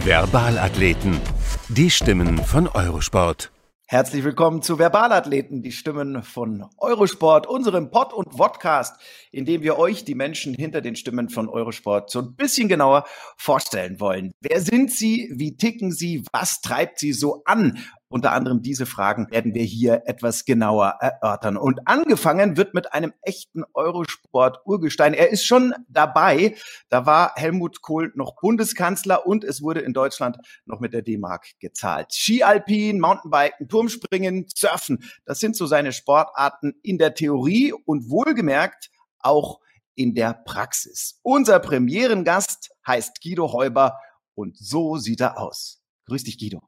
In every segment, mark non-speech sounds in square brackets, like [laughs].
Verbalathleten. Die Stimmen von Eurosport. Herzlich willkommen zu Verbalathleten, die Stimmen von Eurosport, unserem Pod und Vodcast, in dem wir euch, die Menschen hinter den Stimmen von Eurosport, so ein bisschen genauer vorstellen wollen. Wer sind sie? Wie ticken sie? Was treibt sie so an? Unter anderem diese Fragen werden wir hier etwas genauer erörtern. Und angefangen wird mit einem echten Eurosport-Urgestein. Er ist schon dabei. Da war Helmut Kohl noch Bundeskanzler und es wurde in Deutschland noch mit der D-Mark gezahlt. Ski-Alpin, Mountainbiken, Turmspringen, Surfen, das sind so seine Sportarten in der Theorie und wohlgemerkt auch in der Praxis. Unser Premierengast heißt Guido Heuber und so sieht er aus. Grüß dich, Guido.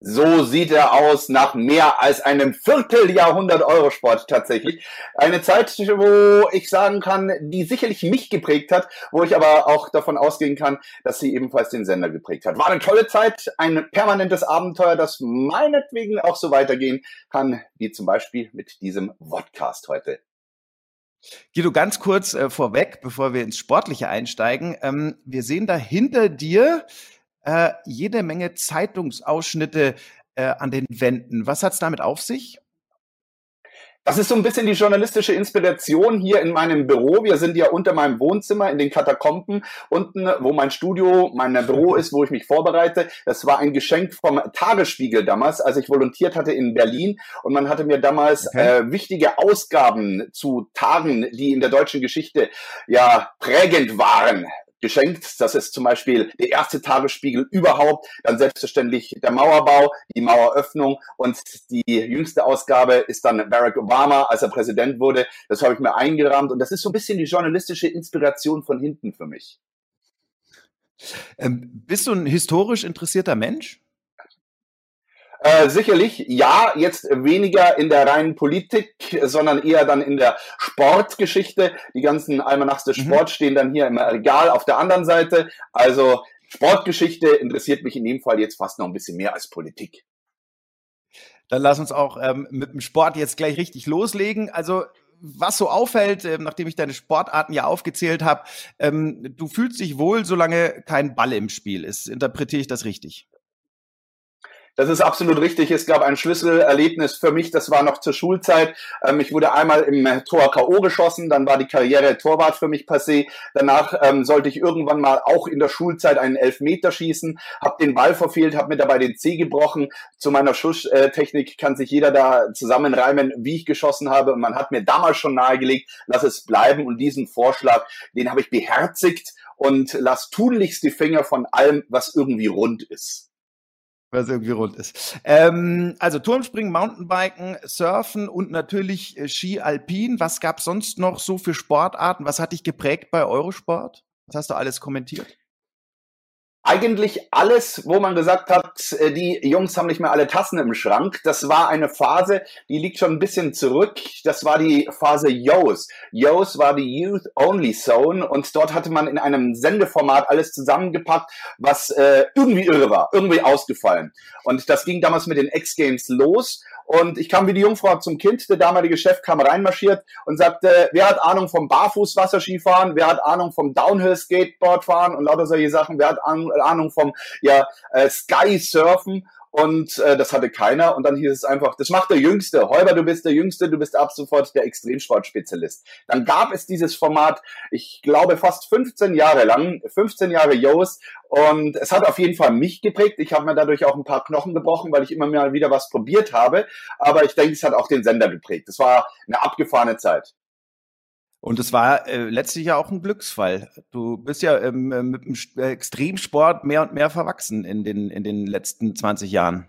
So sieht er aus nach mehr als einem Vierteljahrhundert Eurosport tatsächlich. Eine Zeit, wo ich sagen kann, die sicherlich mich geprägt hat, wo ich aber auch davon ausgehen kann, dass sie ebenfalls den Sender geprägt hat. War eine tolle Zeit, ein permanentes Abenteuer, das meinetwegen auch so weitergehen kann, wie zum Beispiel mit diesem Podcast heute. Guido, ganz kurz äh, vorweg, bevor wir ins Sportliche einsteigen. Ähm, wir sehen da hinter dir äh, jede Menge Zeitungsausschnitte äh, an den Wänden. Was hat es damit auf sich? Das ist so ein bisschen die journalistische Inspiration hier in meinem Büro. Wir sind ja unter meinem Wohnzimmer in den Katakomben unten, wo mein Studio, mein Büro ist, wo ich mich vorbereite. Das war ein Geschenk vom Tagesspiegel damals, als ich volontiert hatte in Berlin. Und man hatte mir damals okay. äh, wichtige Ausgaben zu Tagen, die in der deutschen Geschichte ja prägend waren, geschenkt. Das ist zum Beispiel der erste Tagesspiegel überhaupt, dann selbstverständlich der Mauerbau, die Maueröffnung und die jüngste Ausgabe ist dann Barack Obama, als er Präsident wurde. Das habe ich mir eingerahmt und das ist so ein bisschen die journalistische Inspiration von hinten für mich. Ähm, bist du ein historisch interessierter Mensch? Äh, sicherlich, ja, jetzt weniger in der reinen Politik, sondern eher dann in der Sportgeschichte. Die ganzen Almanachs des mhm. Sports stehen dann hier im Regal auf der anderen Seite. Also Sportgeschichte interessiert mich in dem Fall jetzt fast noch ein bisschen mehr als Politik. Dann lass uns auch ähm, mit dem Sport jetzt gleich richtig loslegen. Also was so auffällt, äh, nachdem ich deine Sportarten ja aufgezählt habe, ähm, du fühlst dich wohl, solange kein Ball im Spiel ist. Interpretiere ich das richtig? Das ist absolut richtig. Es gab ein Schlüsselerlebnis für mich, das war noch zur Schulzeit. Ähm, ich wurde einmal im Tor K.O. geschossen, dann war die Karriere Torwart für mich passé. Danach ähm, sollte ich irgendwann mal auch in der Schulzeit einen Elfmeter schießen, habe den Ball verfehlt, habe mir dabei den Zeh gebrochen. Zu meiner Schusstechnik kann sich jeder da zusammenreimen, wie ich geschossen habe. Und man hat mir damals schon nahegelegt, lass es bleiben. Und diesen Vorschlag, den habe ich beherzigt und lass tunlichst die Finger von allem, was irgendwie rund ist was irgendwie rund ist. Ähm, also Turmspringen, Mountainbiken, Surfen und natürlich äh, Ski Alpin. Was gab sonst noch so für Sportarten? Was hat dich geprägt bei Eurosport? Was hast du alles kommentiert? Eigentlich alles, wo man gesagt hat, äh, die Jungs haben nicht mehr alle Tassen im Schrank. Das war eine Phase, die liegt schon ein bisschen zurück. Das war die Phase Yos. Yos war die Youth Only Zone und dort hatte man in einem Sendeformat alles zusammengepackt, was äh, irgendwie irre war, irgendwie ausgefallen. Und das ging damals mit den X-Games los und ich kam wie die Jungfrau zum Kind. Der damalige Chef kam reinmarschiert und sagte, wer hat Ahnung vom Barfußwasserskifahren? Wer hat Ahnung vom Downhill-Skateboardfahren und lauter solche Sachen? Wer hat Ahnung vom ja, äh, Sky-Surfen? und äh, das hatte keiner. Und dann hieß es einfach, das macht der Jüngste. Heuber, du bist der Jüngste, du bist ab sofort der Extremsportspezialist. Dann gab es dieses Format, ich glaube, fast 15 Jahre lang, 15 Jahre Yoast. Und es hat auf jeden Fall mich geprägt. Ich habe mir dadurch auch ein paar Knochen gebrochen, weil ich immer mal wieder was probiert habe. Aber ich denke, es hat auch den Sender geprägt. Das war eine abgefahrene Zeit. Und es war äh, letztlich ja auch ein Glücksfall. Du bist ja ähm, äh, mit dem äh, Extremsport mehr und mehr verwachsen in den, in den letzten 20 Jahren.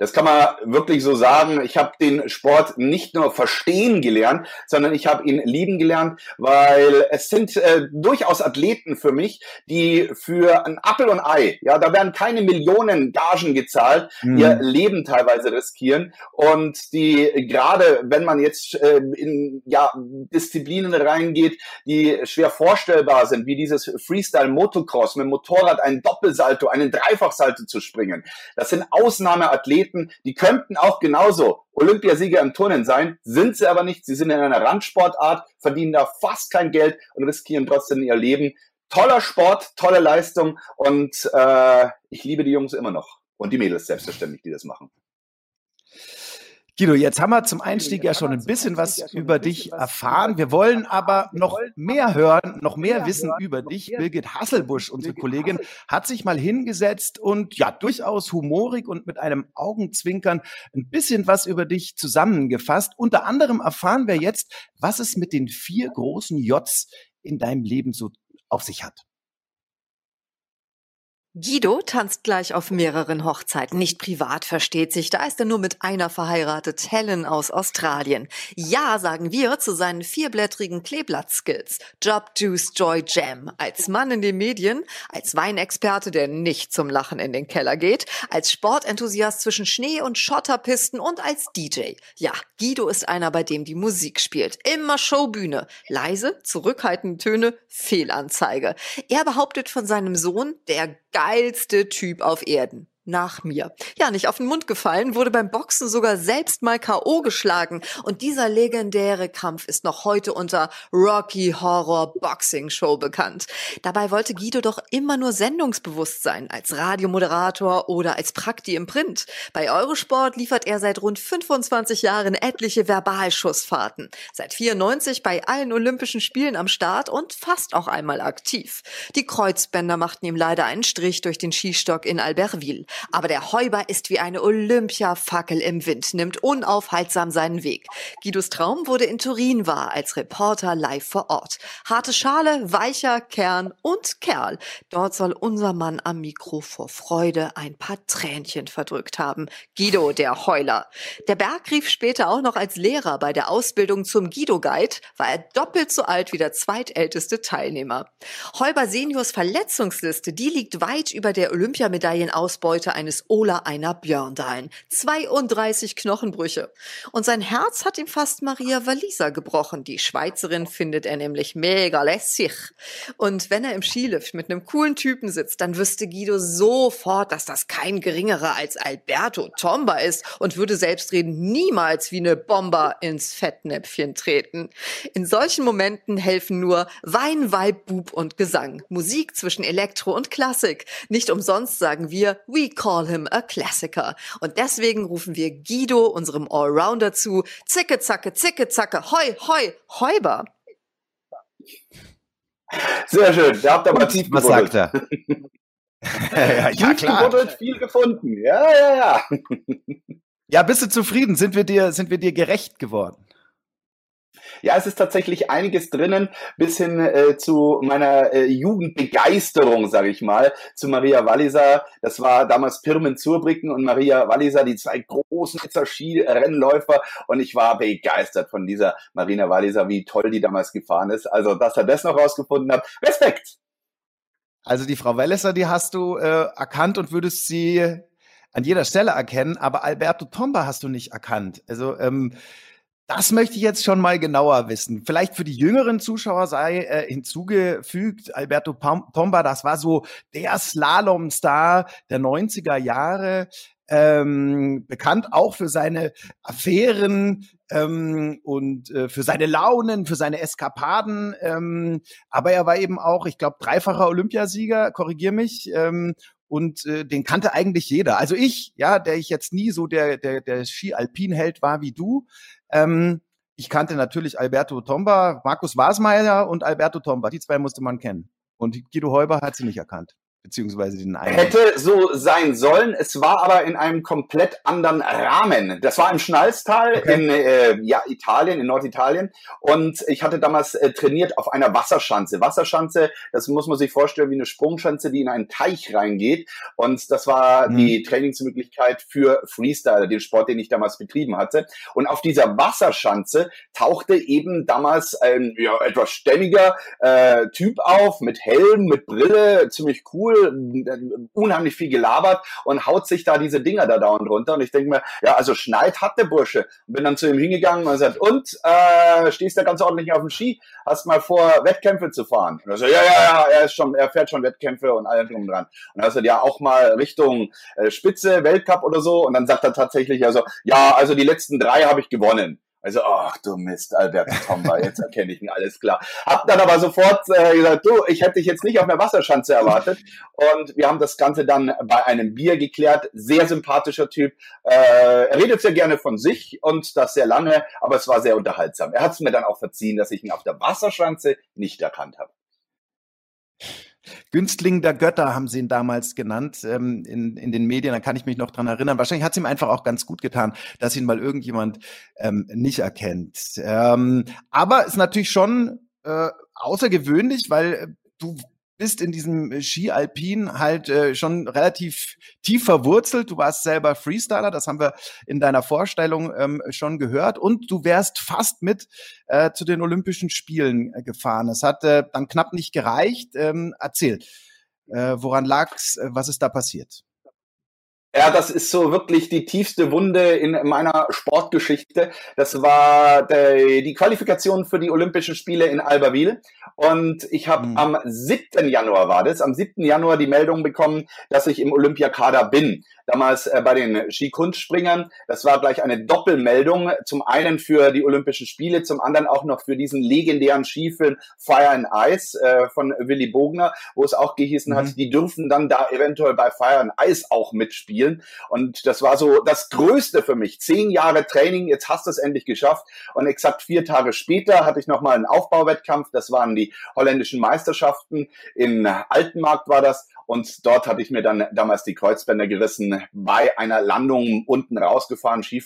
Das kann man wirklich so sagen. Ich habe den Sport nicht nur verstehen gelernt, sondern ich habe ihn lieben gelernt, weil es sind äh, durchaus Athleten für mich, die für ein Appel und Ei, ja, da werden keine Millionen Gagen gezahlt, mhm. ihr Leben teilweise riskieren und die gerade, wenn man jetzt äh, in ja Disziplinen reingeht, die schwer vorstellbar sind, wie dieses Freestyle Motocross mit dem Motorrad einen Doppelsalto, einen Dreifachsalto zu springen. Das sind Ausnahmeathleten, die könnten auch genauso Olympiasieger im Turnen sein, sind sie aber nicht. Sie sind in einer Randsportart, verdienen da fast kein Geld und riskieren trotzdem ihr Leben. Toller Sport, tolle Leistung und äh, ich liebe die Jungs immer noch. Und die Mädels selbstverständlich, die das machen. Guido, jetzt haben wir zum Einstieg ja schon ein bisschen was über dich erfahren. Wir wollen aber noch mehr hören, noch mehr wissen über dich. Birgit Hasselbusch, unsere Kollegin, hat sich mal hingesetzt und ja, durchaus humorig und mit einem Augenzwinkern ein bisschen was über dich zusammengefasst. Unter anderem erfahren wir jetzt, was es mit den vier großen Js in deinem Leben so auf sich hat. Guido tanzt gleich auf mehreren Hochzeiten. Nicht privat, versteht sich. Da ist er nur mit einer verheiratet, Helen aus Australien. Ja, sagen wir zu seinen vierblättrigen Kleeblatt-Skills. Job, Juice, Joy, Jam. Als Mann in den Medien, als Weinexperte, der nicht zum Lachen in den Keller geht, als Sportenthusiast zwischen Schnee- und Schotterpisten und als DJ. Ja, Guido ist einer, bei dem die Musik spielt. Immer Showbühne. Leise, zurückhaltende Töne, Fehlanzeige. Er behauptet von seinem Sohn, der geilste Typ auf Erden nach mir. Ja, nicht auf den Mund gefallen, wurde beim Boxen sogar selbst mal K.O. geschlagen. Und dieser legendäre Kampf ist noch heute unter Rocky Horror Boxing Show bekannt. Dabei wollte Guido doch immer nur sendungsbewusst sein, als Radiomoderator oder als Prakti im Print. Bei Eurosport liefert er seit rund 25 Jahren etliche Verbalschussfahrten. Seit 94 bei allen Olympischen Spielen am Start und fast auch einmal aktiv. Die Kreuzbänder machten ihm leider einen Strich durch den Skistock in Albertville. Aber der Heuber ist wie eine Olympiafackel im Wind, nimmt unaufhaltsam seinen Weg. Guidos Traum wurde in Turin wahr, als Reporter live vor Ort. Harte Schale, weicher Kern und Kerl. Dort soll unser Mann am Mikro vor Freude ein paar Tränchen verdrückt haben. Guido, der Heuler. Der Berg rief später auch noch als Lehrer bei der Ausbildung zum Guido-Guide, war er doppelt so alt wie der zweitälteste Teilnehmer. Heuber Seniors Verletzungsliste, die liegt weit über der Olympiamedaillenausbeute Ausbeute eines Ola einer Björndalen. 32 Knochenbrüche. Und sein Herz hat ihm fast Maria Walliser gebrochen. Die Schweizerin findet er nämlich mega lässig. Und wenn er im Skilift mit einem coolen Typen sitzt, dann wüsste Guido sofort, dass das kein geringerer als Alberto Tomba ist und würde selbstredend niemals wie eine Bomber ins Fettnäpfchen treten. In solchen Momenten helfen nur Wein, Weib, Bub und Gesang. Musik zwischen Elektro und Klassik. Nicht umsonst sagen wir, we call him a Klassiker. Und deswegen rufen wir Guido, unserem Allrounder, zu. Zicke, zacke, zicke, zacke, hoi, hoi, heuber. Sehr schön, da habt ihr mal tief Was sagt er? [laughs] ja, ja, klar. viel gefunden. Ja, ja, ja. ja, bist du zufrieden? Sind wir dir, sind wir dir gerecht geworden? Ja, es ist tatsächlich einiges drinnen, bis hin äh, zu meiner äh, Jugendbegeisterung, sage ich mal, zu Maria Walliser. Das war damals Pirmen Zurbrücken und Maria Walliser, die zwei großen Skirennläufer. Und ich war begeistert von dieser Marina Walliser, wie toll die damals gefahren ist. Also, dass er das noch rausgefunden hat. Respekt! Also die Frau Walliser, die hast du äh, erkannt und würdest sie an jeder Stelle erkennen, aber Alberto Tomba hast du nicht erkannt. Also ähm, das möchte ich jetzt schon mal genauer wissen. Vielleicht für die jüngeren Zuschauer sei äh, hinzugefügt, Alberto Tomba, das war so der Slalomstar der 90er Jahre, ähm, bekannt auch für seine Affären ähm, und äh, für seine Launen, für seine Eskapaden. Ähm, aber er war eben auch, ich glaube, dreifacher Olympiasieger, korrigier mich, ähm, und äh, den kannte eigentlich jeder. Also ich, ja, der ich jetzt nie so der der der Ski-Alpin-Held war wie du, ähm, ich kannte natürlich Alberto Tomba, Markus Wasmeier und Alberto Tomba. Die zwei musste man kennen. Und Guido Heuber hat sie nicht erkannt. Beziehungsweise den einen. Hätte so sein sollen. Es war aber in einem komplett anderen Rahmen. Das war im Schnalztal okay. in äh, ja, Italien, in Norditalien. Und ich hatte damals äh, trainiert auf einer Wasserschanze. Wasserschanze, das muss man sich vorstellen wie eine Sprungschanze, die in einen Teich reingeht. Und das war mhm. die Trainingsmöglichkeit für Freestyle, den Sport, den ich damals betrieben hatte. Und auf dieser Wasserschanze tauchte eben damals ein ja, etwas stämmiger äh, Typ auf mit Helm, mit Brille, ziemlich cool cool, unheimlich viel gelabert und haut sich da diese Dinger da dauernd runter. Und ich denke mir, ja, also Schneid hat der Bursche. Bin dann zu ihm hingegangen und sagt, und, äh, stehst du ganz ordentlich auf dem Ski? Hast mal vor, Wettkämpfe zu fahren? Und er so, ja, ja, ja, er ist schon, er fährt schon Wettkämpfe und allem drum dran. Und er sagt, ja, auch mal Richtung äh, Spitze, Weltcup oder so. Und dann sagt er tatsächlich, also, ja, also die letzten drei habe ich gewonnen. Also, ach du Mist, Albert Tomba, jetzt erkenne ich ihn, alles klar. Hab dann aber sofort äh, gesagt, du, ich hätte dich jetzt nicht auf einer Wasserschanze erwartet. Und wir haben das Ganze dann bei einem Bier geklärt. Sehr sympathischer Typ. Äh, er redet sehr gerne von sich und das sehr lange, aber es war sehr unterhaltsam. Er hat es mir dann auch verziehen, dass ich ihn auf der Wasserschanze nicht erkannt habe. Günstling der Götter haben sie ihn damals genannt ähm, in, in den Medien. Da kann ich mich noch dran erinnern. Wahrscheinlich hat es ihm einfach auch ganz gut getan, dass ihn mal irgendjemand ähm, nicht erkennt. Ähm, aber ist natürlich schon äh, außergewöhnlich, weil äh, du bist in diesem äh, Ski Alpin halt äh, schon relativ tief verwurzelt. Du warst selber Freestyler, das haben wir in deiner Vorstellung ähm, schon gehört. Und du wärst fast mit äh, zu den Olympischen Spielen äh, gefahren. Es hat äh, dann knapp nicht gereicht. Ähm, erzähl, äh, woran lag's? Äh, was ist da passiert? Ja, das ist so wirklich die tiefste Wunde in meiner Sportgeschichte. Das war die Qualifikation für die Olympischen Spiele in Albertville. Und ich habe mhm. am 7. Januar war das, am 7. Januar die Meldung bekommen, dass ich im Olympiakader bin damals äh, bei den Skikunstspringern. Das war gleich eine Doppelmeldung. Zum einen für die Olympischen Spiele, zum anderen auch noch für diesen legendären Skifilm Fire and Ice äh, von Willy Bogner, wo es auch gehießen mhm. hat, die dürfen dann da eventuell bei Fire and Ice auch mitspielen. Und das war so das Größte für mich. Zehn Jahre Training, jetzt hast du es endlich geschafft. Und exakt vier Tage später hatte ich nochmal einen Aufbauwettkampf. Das waren die holländischen Meisterschaften. In Altenmarkt war das. Und dort hatte ich mir dann damals die Kreuzbänder gerissen, bei einer Landung unten rausgefahren, Ski.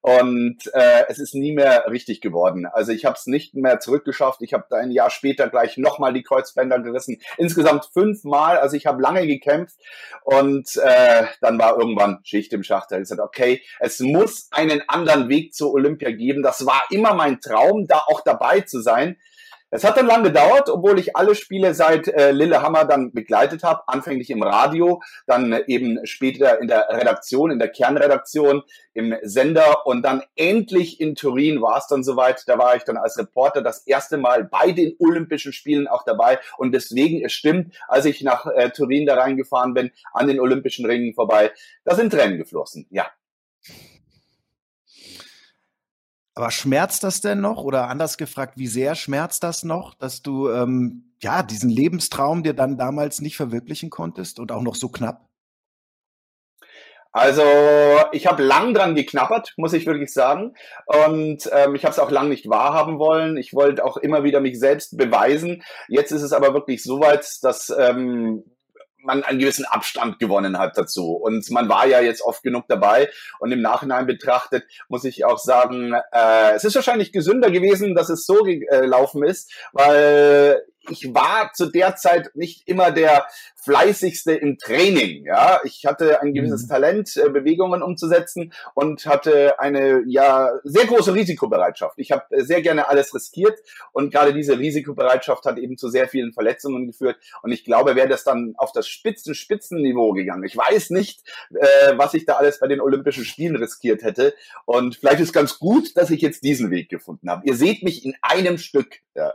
Und äh, es ist nie mehr richtig geworden. Also ich habe es nicht mehr zurückgeschafft. Ich habe da ein Jahr später gleich nochmal die Kreuzbänder gerissen. Insgesamt fünfmal. Also ich habe lange gekämpft. Und äh, dann war irgendwann Schicht im Schacht. Da ich gesagt, okay, es muss einen anderen Weg zur Olympia geben. Das war immer mein Traum, da auch dabei zu sein. Es hat dann lang gedauert, obwohl ich alle Spiele seit äh, Lillehammer dann begleitet habe, anfänglich im Radio, dann äh, eben später in der Redaktion, in der Kernredaktion, im Sender und dann endlich in Turin war es dann soweit. Da war ich dann als Reporter das erste Mal bei den Olympischen Spielen auch dabei und deswegen, es stimmt, als ich nach äh, Turin da reingefahren bin, an den Olympischen Ringen vorbei, da sind Tränen geflossen, ja. Aber schmerzt das denn noch? Oder anders gefragt, wie sehr schmerzt das noch, dass du ähm, ja diesen Lebenstraum dir dann damals nicht verwirklichen konntest und auch noch so knapp? Also ich habe lang dran geknappert, muss ich wirklich sagen. Und ähm, ich habe es auch lang nicht wahrhaben wollen. Ich wollte auch immer wieder mich selbst beweisen. Jetzt ist es aber wirklich so weit, dass ähm, man einen gewissen Abstand gewonnen hat dazu. Und man war ja jetzt oft genug dabei. Und im Nachhinein betrachtet muss ich auch sagen, äh, es ist wahrscheinlich gesünder gewesen, dass es so gelaufen ist, weil ich war zu der Zeit nicht immer der fleißigste im Training. Ja, ich hatte ein gewisses mhm. Talent, äh, Bewegungen umzusetzen und hatte eine ja sehr große Risikobereitschaft. Ich habe äh, sehr gerne alles riskiert und gerade diese Risikobereitschaft hat eben zu sehr vielen Verletzungen geführt. Und ich glaube, wäre das dann auf das Spitzen Spitzenniveau gegangen. Ich weiß nicht, äh, was ich da alles bei den Olympischen Spielen riskiert hätte. Und vielleicht ist ganz gut, dass ich jetzt diesen Weg gefunden habe. Ihr seht mich in einem Stück. Ja.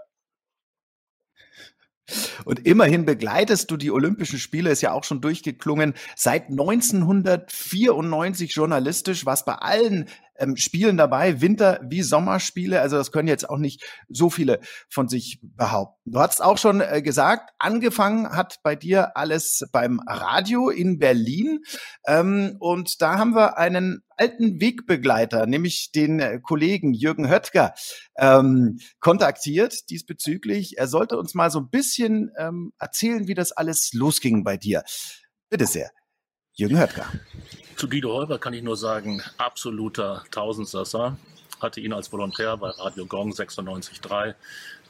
Und immerhin begleitest du die Olympischen Spiele, ist ja auch schon durchgeklungen, seit 1994 journalistisch, was bei allen ähm, Spielen dabei, Winter- wie Sommerspiele. Also das können jetzt auch nicht so viele von sich behaupten. Du hast auch schon äh, gesagt, angefangen hat bei dir alles beim Radio in Berlin. Ähm, und da haben wir einen alten Wegbegleiter, nämlich den äh, Kollegen Jürgen Höttger, ähm, kontaktiert diesbezüglich. Er sollte uns mal so ein bisschen ähm, erzählen, wie das alles losging bei dir. Bitte sehr. Jürgen Höttger. Zu Guido Heuber kann ich nur sagen, absoluter Tausendsasser. Hatte ihn als Volontär bei Radio Gong 96.3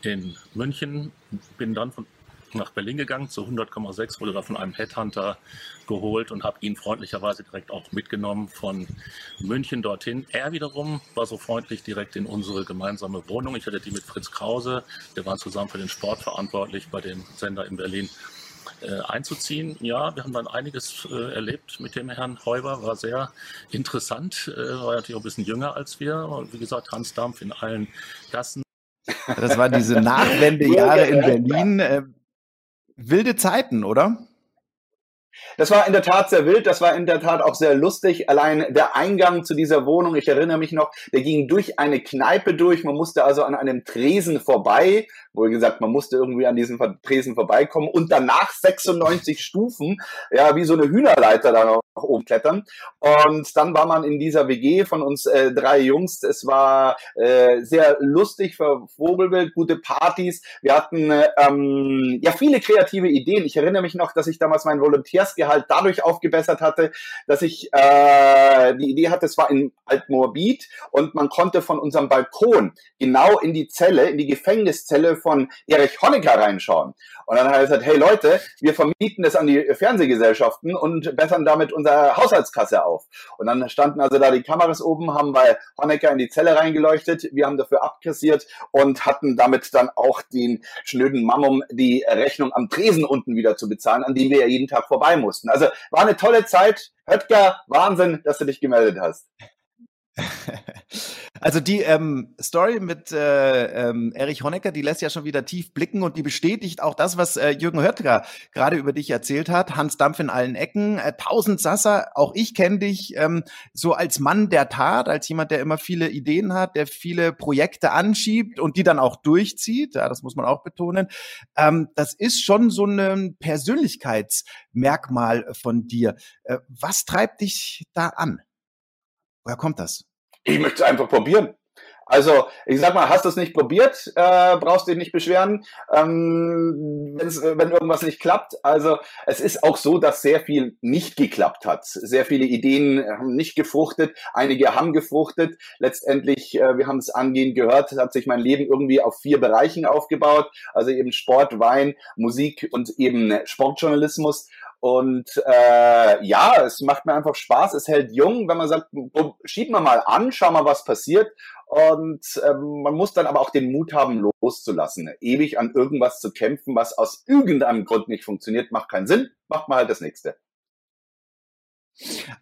in München. Bin dann von, nach Berlin gegangen zu 100,6, wurde da von einem Headhunter geholt und habe ihn freundlicherweise direkt auch mitgenommen von München dorthin. Er wiederum war so freundlich direkt in unsere gemeinsame Wohnung. Ich hatte die mit Fritz Krause, wir waren zusammen für den Sport verantwortlich bei dem Sender in Berlin äh, einzuziehen. Ja, wir haben dann einiges äh, erlebt mit dem Herrn Heuber, war sehr interessant, äh, war natürlich auch ein bisschen jünger als wir. Und wie gesagt, Hans Dampf in allen Gassen. Das waren diese Nachwendejahre [laughs] in Berlin. Äh, wilde Zeiten, oder? Das war in der Tat sehr wild, das war in der Tat auch sehr lustig. Allein der Eingang zu dieser Wohnung, ich erinnere mich noch, der ging durch eine Kneipe durch. Man musste also an einem Tresen vorbei, wohl gesagt, man musste irgendwie an diesem Tresen vorbeikommen und danach 96 Stufen, ja, wie so eine Hühnerleiter da noch oben klettern. Und dann war man in dieser WG von uns äh, drei Jungs. Es war äh, sehr lustig für Vogelbild, gute Partys. Wir hatten ähm, ja viele kreative Ideen. Ich erinnere mich noch, dass ich damals mein Volontärsgehalt dadurch aufgebessert hatte, dass ich äh, die Idee hatte, es war in Altmorbid und man konnte von unserem Balkon genau in die Zelle, in die Gefängniszelle von Erich Honecker reinschauen. Und dann hat er gesagt, hey Leute, wir vermieten das an die Fernsehgesellschaften und bessern damit unsere Haushaltskasse auf. Und dann standen also da die Kameras oben, haben bei Honecker in die Zelle reingeleuchtet, wir haben dafür abkassiert und hatten damit dann auch den schnöden Mammum die Rechnung am Tresen unten wieder zu bezahlen, an dem wir ja jeden Tag vorbei mussten. Also war eine tolle Zeit. Höttger, Wahnsinn, dass du dich gemeldet hast. [laughs] Also die ähm, Story mit äh, ähm, Erich Honecker, die lässt ja schon wieder tief blicken und die bestätigt auch das, was äh, Jürgen Höttger gerade über dich erzählt hat. Hans Dampf in allen Ecken, äh, tausend Sasser, auch ich kenne dich ähm, so als Mann der Tat, als jemand, der immer viele Ideen hat, der viele Projekte anschiebt und die dann auch durchzieht. Ja, das muss man auch betonen. Ähm, das ist schon so ein Persönlichkeitsmerkmal von dir. Äh, was treibt dich da an? Woher kommt das? Ich möchte es einfach probieren. Also, ich sag mal, hast du es nicht probiert, äh, brauchst dich nicht beschweren, ähm, wenn irgendwas nicht klappt. Also, es ist auch so, dass sehr viel nicht geklappt hat. Sehr viele Ideen haben nicht gefruchtet, einige haben gefruchtet. Letztendlich, äh, wir haben es angehend gehört, hat sich mein Leben irgendwie auf vier Bereichen aufgebaut. Also eben Sport, Wein, Musik und eben Sportjournalismus. Und äh, ja, es macht mir einfach Spaß, es hält jung, wenn man sagt, schieben wir mal an, schauen wir, was passiert. Und ähm, man muss dann aber auch den Mut haben, loszulassen. Ewig an irgendwas zu kämpfen, was aus irgendeinem Grund nicht funktioniert, macht keinen Sinn, macht man halt das nächste.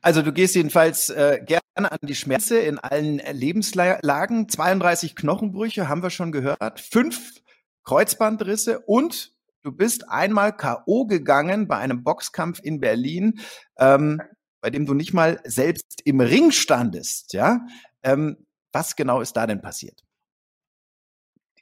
Also du gehst jedenfalls äh, gerne an die Schmerze in allen Lebenslagen. 32 Knochenbrüche haben wir schon gehört, fünf Kreuzbandrisse und du bist einmal K.O. gegangen bei einem Boxkampf in Berlin, ähm, bei dem du nicht mal selbst im Ring standest. Ja, ähm, was genau ist da denn passiert?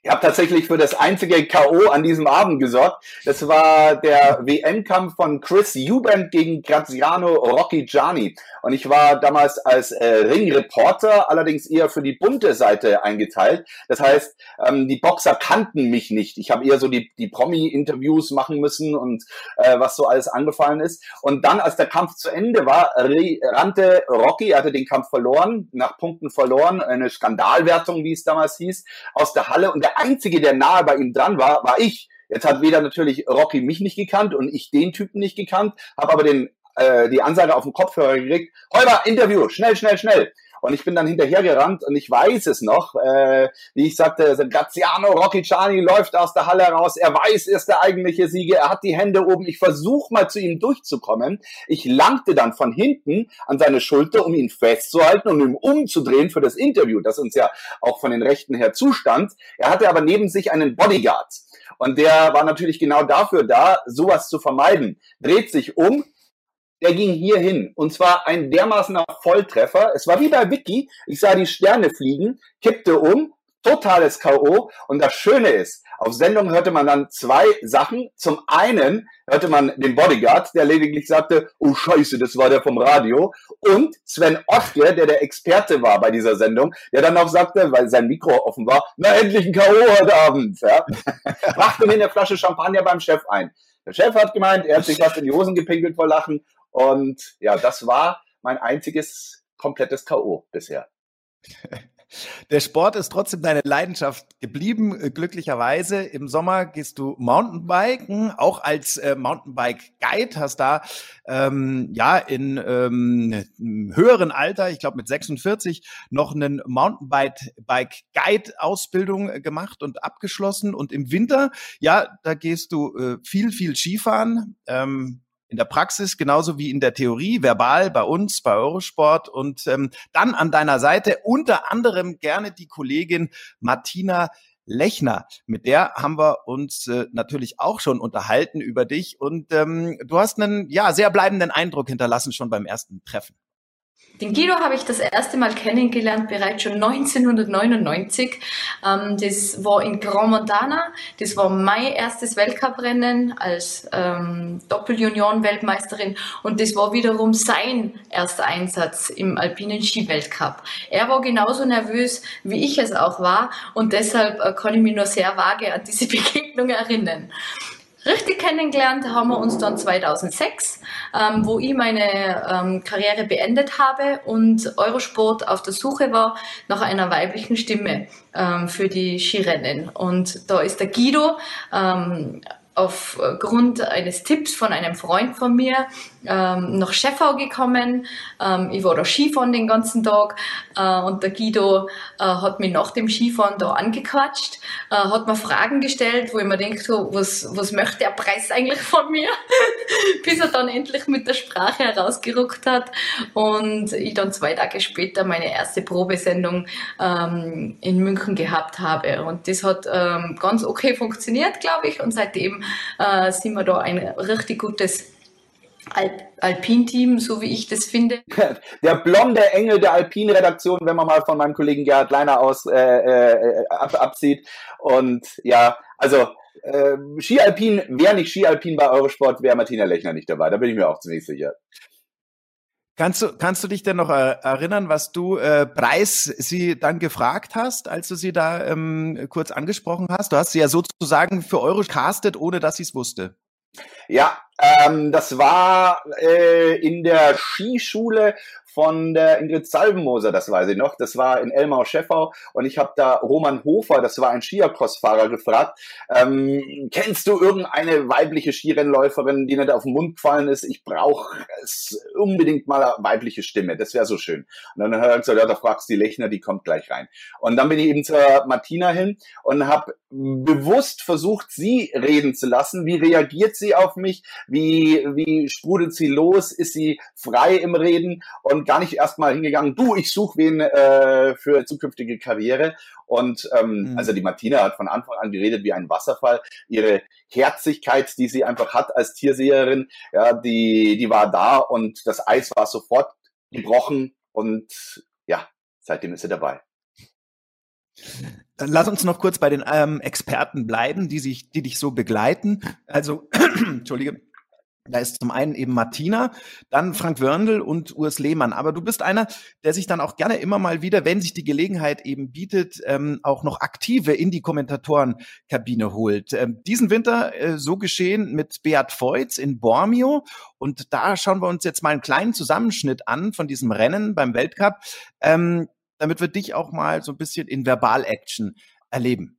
Ich habe tatsächlich für das einzige K.O. an diesem Abend gesorgt. Das war der WM-Kampf von Chris Eubank gegen Graziano Rocchigiani. Und ich war damals als äh, Ringreporter, allerdings eher für die bunte Seite eingeteilt. Das heißt, ähm, die Boxer kannten mich nicht. Ich habe eher so die, die Promi-Interviews machen müssen und äh, was so alles angefallen ist. Und dann, als der Kampf zu Ende war, rannte Rocky, er hatte den Kampf verloren, nach Punkten verloren, eine Skandalwertung, wie es damals hieß, aus der Halle. Und der Einzige, der nahe bei ihm dran war, war ich. Jetzt hat weder natürlich Rocky mich nicht gekannt und ich den Typen nicht gekannt, habe aber den äh, die Ansage auf den Kopfhörer gekriegt, Holger, Interview, schnell, schnell, schnell. Und ich bin dann hinterhergerannt und ich weiß es noch, äh, wie ich sagte, Graziano Rocchiciani läuft aus der Halle raus, er weiß, er ist der eigentliche Sieger, er hat die Hände oben, ich versuche mal zu ihm durchzukommen. Ich langte dann von hinten an seine Schulter, um ihn festzuhalten und ihn umzudrehen für das Interview, das uns ja auch von den Rechten her zustand. Er hatte aber neben sich einen Bodyguard. Und der war natürlich genau dafür da, sowas zu vermeiden. Dreht sich um, der ging hier hin. Und zwar ein dermaßener Volltreffer. Es war wie bei Vicky. Ich sah die Sterne fliegen, kippte um, totales K.O. Und das Schöne ist, auf Sendung hörte man dann zwei Sachen. Zum einen hörte man den Bodyguard, der lediglich sagte, oh Scheiße, das war der vom Radio. Und Sven Ottke, der der Experte war bei dieser Sendung, der dann auch sagte, weil sein Mikro offen war, na endlich ein K.O. heute Abend. Ja. [laughs] Brachte mir eine Flasche Champagner beim Chef ein. Der Chef hat gemeint, er hat sich fast in die Hosen gepinkelt vor Lachen. Und ja, das war mein einziges komplettes K.O. bisher. [laughs] Der Sport ist trotzdem deine Leidenschaft geblieben, äh, glücklicherweise. Im Sommer gehst du Mountainbiken, auch als äh, Mountainbike-Guide, hast da ähm, ja in ähm, höheren Alter, ich glaube mit 46, noch einen Mountainbike-Guide-Ausbildung gemacht und abgeschlossen. Und im Winter, ja, da gehst du äh, viel, viel Skifahren. Ähm, in der Praxis genauso wie in der Theorie, verbal bei uns, bei Eurosport und ähm, dann an deiner Seite unter anderem gerne die Kollegin Martina Lechner. Mit der haben wir uns äh, natürlich auch schon unterhalten über dich und ähm, du hast einen ja sehr bleibenden Eindruck hinterlassen schon beim ersten Treffen. Den Guido habe ich das erste Mal kennengelernt, bereits schon 1999. Ähm, das war in Grand Montana. Das war mein erstes Weltcuprennen als ähm, Doppeljunioren-Weltmeisterin und das war wiederum sein erster Einsatz im alpinen Ski-Weltcup. Er war genauso nervös, wie ich es auch war und deshalb äh, kann ich mich nur sehr vage an diese [laughs] Begegnung erinnern. Richtig kennengelernt haben wir uns dann 2006, ähm, wo ich meine ähm, Karriere beendet habe und Eurosport auf der Suche war nach einer weiblichen Stimme ähm, für die Skirennen. Und da ist der Guido ähm, aufgrund eines Tipps von einem Freund von mir ähm, nach Schäffau gekommen. Ähm, ich war da Skifahren den ganzen Tag äh, und der Guido äh, hat mich nach dem Skifahren da angequatscht, äh, hat mir Fragen gestellt, wo ich mir denke, so, was, was möchte der Preis eigentlich von mir? [laughs] Bis er dann endlich mit der Sprache herausgerückt hat und ich dann zwei Tage später meine erste Probesendung ähm, in München gehabt habe. Und das hat ähm, ganz okay funktioniert, glaube ich. Und seitdem äh, sind wir da ein richtig gutes Alp Alpin-Team, so wie ich das finde. Der blonde Engel der Alpin-Redaktion, wenn man mal von meinem Kollegen Gerhard Leiner aus äh, äh, ab, abzieht. Und ja, also äh, Ski-Alpin, wäre nicht Ski-Alpin bei Eurosport, wäre Martina Lechner nicht dabei. Da bin ich mir auch ziemlich sicher. Kannst du, kannst du dich denn noch äh, erinnern, was du äh, Preis sie dann gefragt hast, als du sie da ähm, kurz angesprochen hast? Du hast sie ja sozusagen für Euro castet, ohne dass sie es wusste. Ja, ähm, das war äh, in der Skischule von der Ingrid Salvenmoser, das weiß ich noch. Das war in Elmau-Scheffau und ich habe da Roman Hofer, das war ein Skiercross-Fahrer, gefragt, ähm, kennst du irgendeine weibliche Skirennläuferin, die nicht auf den Mund gefallen ist? Ich brauche unbedingt mal eine weibliche Stimme, das wäre so schön. Und dann hat er gesagt, ja, da fragst du die Lechner, die kommt gleich rein. Und dann bin ich eben zur Martina hin und habe bewusst versucht, sie reden zu lassen. Wie reagiert sie auf mich? Wie, wie sprudelt sie los? Ist sie frei im Reden? Und gar nicht erstmal hingegangen, du, ich suche wen äh, für zukünftige Karriere. Und ähm, mhm. also die Martina hat von Anfang an geredet wie ein Wasserfall. Ihre Herzlichkeit, die sie einfach hat als Tierseherin, ja, die, die war da und das Eis war sofort gebrochen und ja, seitdem ist sie dabei. Dann lass uns noch kurz bei den ähm, Experten bleiben, die sich, die dich so begleiten. Also, [clears throat] Entschuldige, da ist zum einen eben Martina, dann Frank Wörndl und Urs Lehmann. Aber du bist einer, der sich dann auch gerne immer mal wieder, wenn sich die Gelegenheit eben bietet, ähm, auch noch aktive in die Kommentatorenkabine holt. Ähm, diesen Winter äh, so geschehen mit Beat Feutz in Bormio. Und da schauen wir uns jetzt mal einen kleinen Zusammenschnitt an von diesem Rennen beim Weltcup, ähm, damit wir dich auch mal so ein bisschen in Verbal-Action erleben.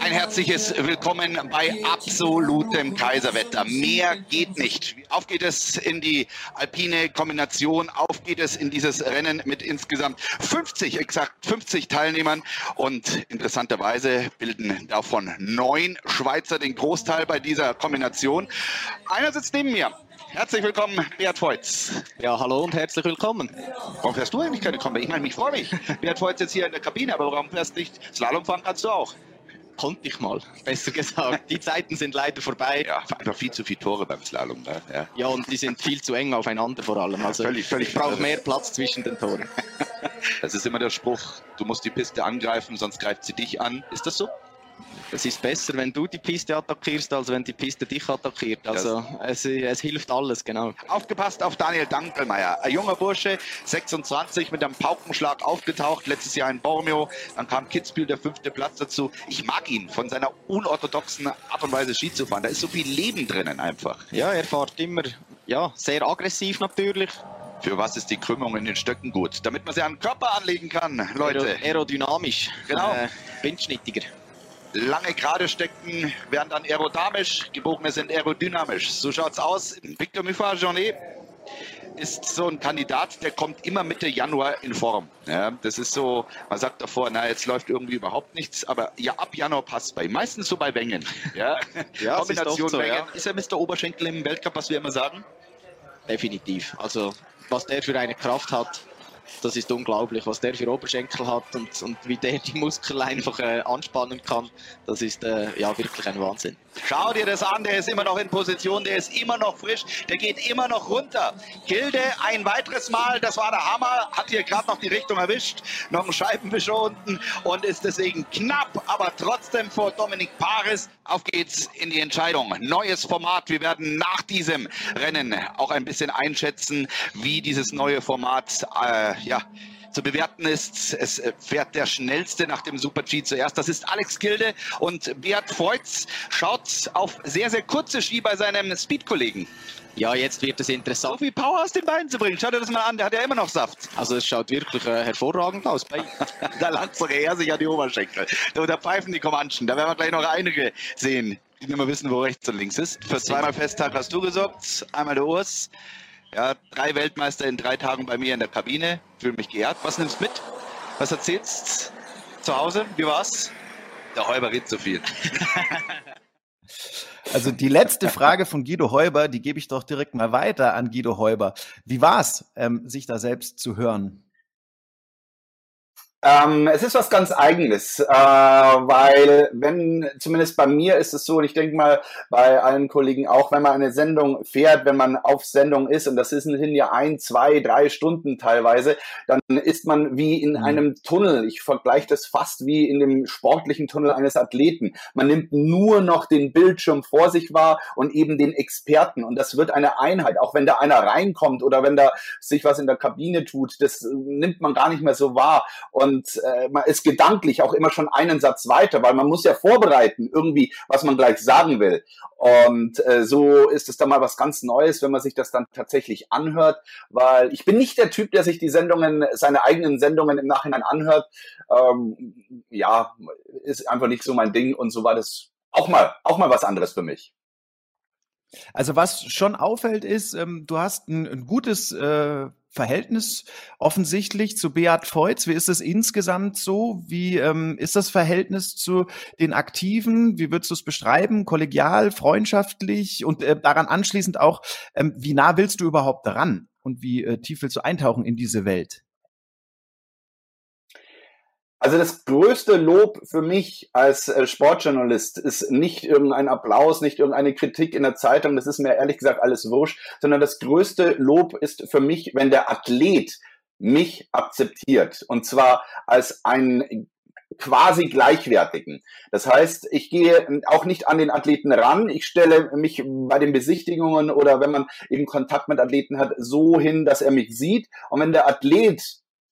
Ein herzliches Willkommen bei absolutem Kaiserwetter. Mehr geht nicht. Auf geht es in die alpine Kombination, auf geht es in dieses Rennen mit insgesamt 50, exakt 50 Teilnehmern. Und interessanterweise bilden davon neun Schweizer den Großteil bei dieser Kombination. Einer sitzt neben mir. Herzlich willkommen, Beat Feutz. Ja, hallo und herzlich willkommen. Warum fährst du eigentlich keine Kombi? Ich meine, ich freue mich. Beat Feutz jetzt hier in der Kabine, aber warum fährst du nicht Slalom fahren kannst du auch? Konnte ich mal, [laughs] besser gesagt. Die Zeiten sind leider vorbei. Ja, einfach viel zu viele Tore beim Slalom. Ne? Ja. ja, und die sind viel zu eng aufeinander vor allem. Also völlig, völlig ich brauche mehr Platz zwischen den Toren. Das ist immer der Spruch, du musst die Piste angreifen, sonst greift sie dich an. Ist das so? Es ist besser, wenn du die Piste attackierst, als wenn die Piste dich attackiert. Also es, es, hilft alles, genau. Aufgepasst auf Daniel Dankelmeier. Ein junger Bursche, 26, mit einem Paukenschlag aufgetaucht, letztes Jahr in Bormio. Dann kam Kitzbühel, der fünfte Platz dazu. Ich mag ihn von seiner unorthodoxen Art und Weise Ski zu fahren. Da ist so viel Leben drinnen einfach. Ja, er fährt immer ja, sehr aggressiv natürlich. Für was ist die Krümmung in den Stöcken gut? Damit man sie an den Körper anlegen kann, Leute. Aerodynamisch. Genau. Äh, windschnittiger. Lange gerade Stecken werden dann aerodynamisch, gebogene sind aerodynamisch. So schaut's aus. Victor Muffat-Journet ist so ein Kandidat, der kommt immer Mitte Januar in Form. Ja, das ist so, man sagt davor, na, jetzt läuft irgendwie überhaupt nichts, aber ja, ab Januar passt bei ihm. Meistens so bei Wengen. Ja, [laughs] ja Kombination ist so, Wengen. Ja. Ist er Mr. Oberschenkel im Weltcup, was wir immer sagen? Definitiv. Also, was der für eine Kraft hat, das ist unglaublich, was der für Oberschenkel hat und, und wie der die Muskeln einfach äh, anspannen kann. Das ist äh, ja wirklich ein Wahnsinn. Schau dir das an, der ist immer noch in Position, der ist immer noch frisch, der geht immer noch runter. Gilde ein weiteres Mal, das war der Hammer, hat hier gerade noch die Richtung erwischt, noch ein Scheibenwischer unten und ist deswegen knapp, aber trotzdem vor Dominik Paris. Auf geht's in die Entscheidung. Neues Format. Wir werden nach diesem Rennen auch ein bisschen einschätzen, wie dieses neue Format äh, ja, zu bewerten ist. Es fährt der schnellste nach dem Super-G zuerst. Das ist Alex Gilde und Beat Freutz schaut auf sehr, sehr kurze Ski bei seinem Speed-Kollegen. Ja, jetzt wird es interessant. So viel Power aus den Beinen zu bringen. Schau dir das mal an, der hat ja immer noch Saft. Also es schaut wirklich äh, hervorragend aus. da langt sogar er sich an die Oberschenkel. Da, da pfeifen die Comanchen. Da werden wir gleich noch einige sehen, die nicht mehr wissen, wo rechts und links ist. Für zweimal Festtag hast du gesorgt, einmal der Urs. Ja, drei Weltmeister in drei Tagen bei mir in der Kabine. Fühle mich geehrt. Was nimmst du mit? Was erzählst du zu Hause? Wie war's? Der Heuber redet zu viel. [laughs] Also die letzte Frage von Guido Heuber, die gebe ich doch direkt mal weiter an Guido Heuber. Wie war's, ähm, sich da selbst zu hören? Ähm, es ist was ganz Eigenes, äh, weil wenn, zumindest bei mir ist es so, und ich denke mal bei allen Kollegen auch, wenn man eine Sendung fährt, wenn man auf Sendung ist, und das sind ja ein, zwei, drei Stunden teilweise, dann ist man wie in mhm. einem Tunnel. Ich vergleiche das fast wie in dem sportlichen Tunnel eines Athleten. Man nimmt nur noch den Bildschirm vor sich wahr und eben den Experten. Und das wird eine Einheit, auch wenn da einer reinkommt oder wenn da sich was in der Kabine tut, das nimmt man gar nicht mehr so wahr. Und und äh, man ist gedanklich auch immer schon einen Satz weiter, weil man muss ja vorbereiten irgendwie, was man gleich sagen will. Und äh, so ist es dann mal was ganz Neues, wenn man sich das dann tatsächlich anhört, weil ich bin nicht der Typ, der sich die Sendungen, seine eigenen Sendungen im Nachhinein anhört. Ähm, ja, ist einfach nicht so mein Ding und so war das auch mal, auch mal was anderes für mich. Also was schon auffällt ist, ähm, du hast ein, ein gutes äh, Verhältnis offensichtlich zu Beat Feutz. Wie ist es insgesamt so? Wie ähm, ist das Verhältnis zu den Aktiven? Wie würdest du es beschreiben? Kollegial, freundschaftlich und äh, daran anschließend auch, ähm, wie nah willst du überhaupt daran? Und wie äh, tief willst du eintauchen in diese Welt? Also das größte Lob für mich als äh, Sportjournalist ist nicht irgendein Applaus, nicht irgendeine Kritik in der Zeitung, das ist mir ehrlich gesagt alles wurscht, sondern das größte Lob ist für mich, wenn der Athlet mich akzeptiert und zwar als einen quasi gleichwertigen. Das heißt, ich gehe auch nicht an den Athleten ran. Ich stelle mich bei den Besichtigungen oder wenn man eben Kontakt mit Athleten hat, so hin, dass er mich sieht. Und wenn der Athlet